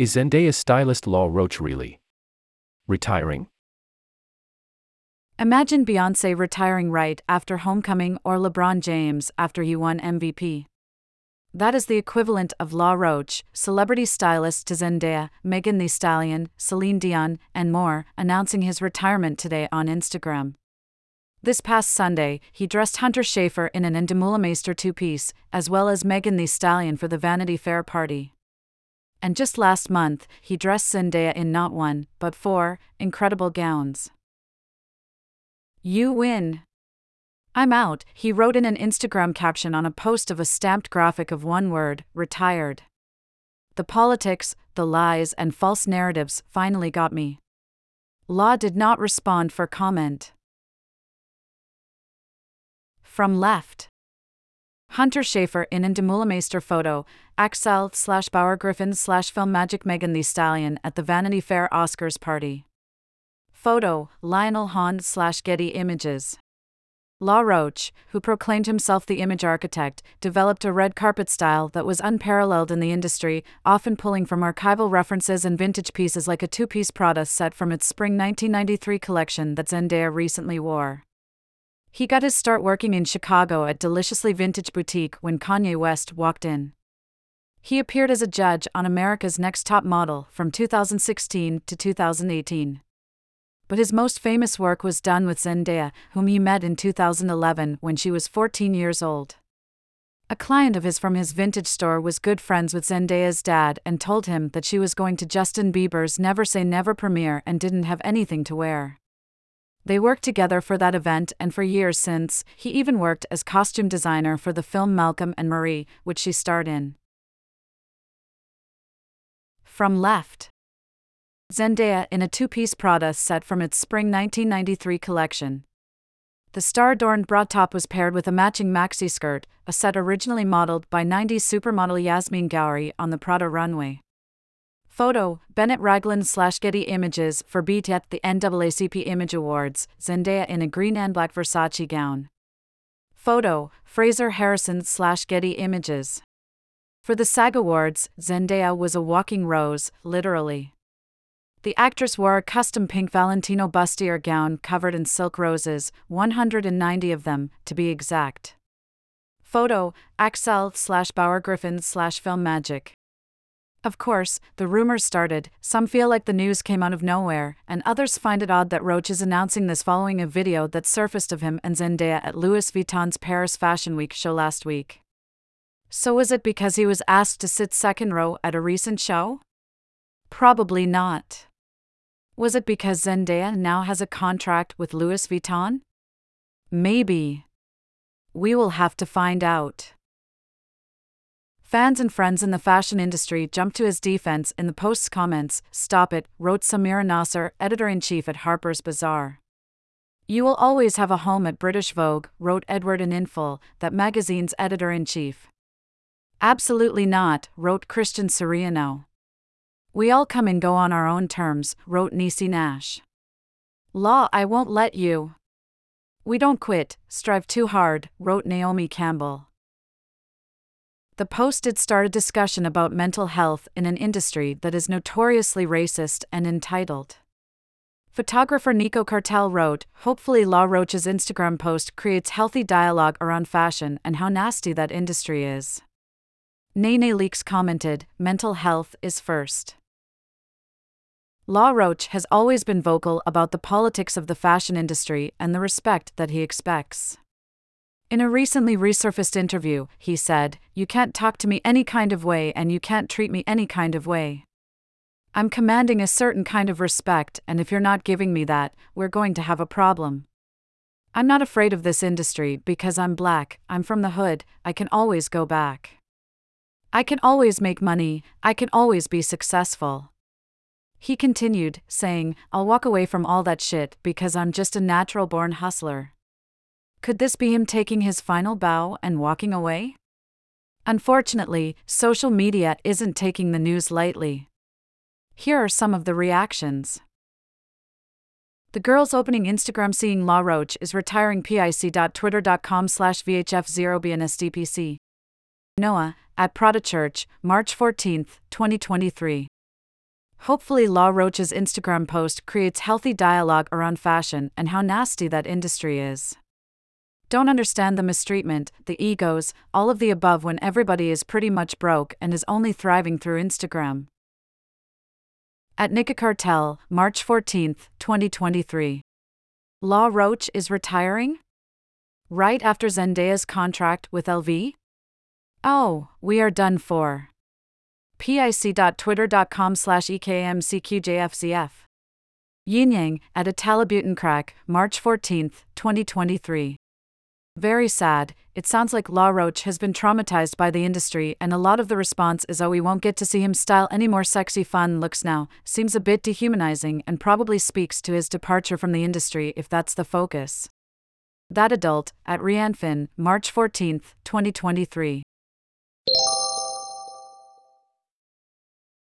Is Zendaya stylist Law Roach really retiring? Imagine Beyonce retiring right after Homecoming or LeBron James after he won MVP. That is the equivalent of Law Roach, celebrity stylist to Zendaya, Megan Thee Stallion, Celine Dion, and more, announcing his retirement today on Instagram. This past Sunday, he dressed Hunter Schafer in an Endemol two piece, as well as Megan Thee Stallion for the Vanity Fair party. And just last month, he dressed Zendaya in not one, but four incredible gowns. You win. I'm out, he wrote in an Instagram caption on a post of a stamped graphic of one word retired. The politics, the lies, and false narratives finally got me. Law did not respond for comment. From left. Hunter Schafer in Endemol photo, Axelle slash Bauer Griffin slash Film Magic Megan Thee Stallion at the Vanity Fair Oscars party. Photo, Lionel Hahn slash Getty Images. Law Roach, who proclaimed himself the image architect, developed a red carpet style that was unparalleled in the industry, often pulling from archival references and vintage pieces like a two piece Prada set from its spring 1993 collection that Zendaya recently wore. He got his start working in Chicago at Deliciously Vintage Boutique when Kanye West walked in. He appeared as a judge on America's Next Top Model from 2016 to 2018 but his most famous work was done with Zendaya, whom he met in 2011 when she was 14 years old. A client of his from his vintage store was good friends with Zendaya's dad and told him that she was going to Justin Bieber's Never Say Never premiere and didn't have anything to wear. They worked together for that event and for years since, he even worked as costume designer for the film Malcolm and Marie, which she starred in. From Left Zendaya in a two piece Prada set from its spring 1993 collection. The star adorned bra top was paired with a matching maxi skirt, a set originally modeled by 90s supermodel Yasmin Ghauri on the Prada runway. Photo Bennett Ragland slash Getty Images for BET at the NAACP Image Awards, Zendaya in a green and black Versace gown. Photo Fraser Harrison slash Getty Images. For the SAG Awards, Zendaya was a walking rose, literally. The actress wore a custom pink Valentino bustier gown covered in silk roses, 190 of them, to be exact. Photo Axelle slash Bauer Griffin slash Film Magic. Of course, the rumors started. Some feel like the news came out of nowhere, and others find it odd that Roach is announcing this following a video that surfaced of him and Zendaya at Louis Vuitton's Paris Fashion Week show last week. So, was it because he was asked to sit second row at a recent show? Probably not. Was it because Zendaya now has a contract with Louis Vuitton? Maybe. We will have to find out. Fans and friends in the fashion industry jumped to his defense in the post's comments. Stop it, wrote Samira Nasr, editor in chief at Harper's Bazaar. You will always have a home at British Vogue, wrote Edward Enninful, that magazine's editor in chief. Absolutely not, wrote Christian Siriano. We all come and go on our own terms, wrote Niecy Nash. Law, I won't let you. We don't quit, strive too hard, wrote Naomi Campbell. The Post did start a discussion about mental health in an industry that is notoriously racist and entitled. Photographer Nico Cartel wrote Hopefully, Law Roach's Instagram post creates healthy dialogue around fashion and how nasty that industry is. Nene Leakes commented Mental health is first. Law Roach has always been vocal about the politics of the fashion industry and the respect that he expects. In a recently resurfaced interview, he said, You can't talk to me any kind of way and you can't treat me any kind of way. I'm commanding a certain kind of respect, and if you're not giving me that, we're going to have a problem. I'm not afraid of this industry because I'm black, I'm from the hood, I can always go back. I can always make money, I can always be successful. He continued, saying, I'll walk away from all that shit because I'm just a natural born hustler. Could this be him taking his final bow and walking away? Unfortunately, social media isn't taking the news lightly. Here are some of the reactions. The girl's opening Instagram seeing Law Roach is retiring pic.twitter.com slash VHF0BNSDPC. Noah, at Prada Church, March 14, 2023. Hopefully, Law Roach's Instagram post creates healthy dialogue around fashion and how nasty that industry is. Don't understand the mistreatment, the egos, all of the above when everybody is pretty much broke and is only thriving through Instagram. At Nika Cartel, March 14, 2023. Law Roach is retiring? Right after Zendaya's contract with LV? Oh, we are done for. pic.twitter.com slash ekmcqjfcf. Yin Yang, at a crack, March 14, 2023. Very sad, it sounds like Law Roach has been traumatized by the industry, and a lot of the response is oh, we won't get to see him style any more sexy, fun looks now. Seems a bit dehumanizing and probably speaks to his departure from the industry if that's the focus. That adult, at Rianne Finn, March 14, 2023.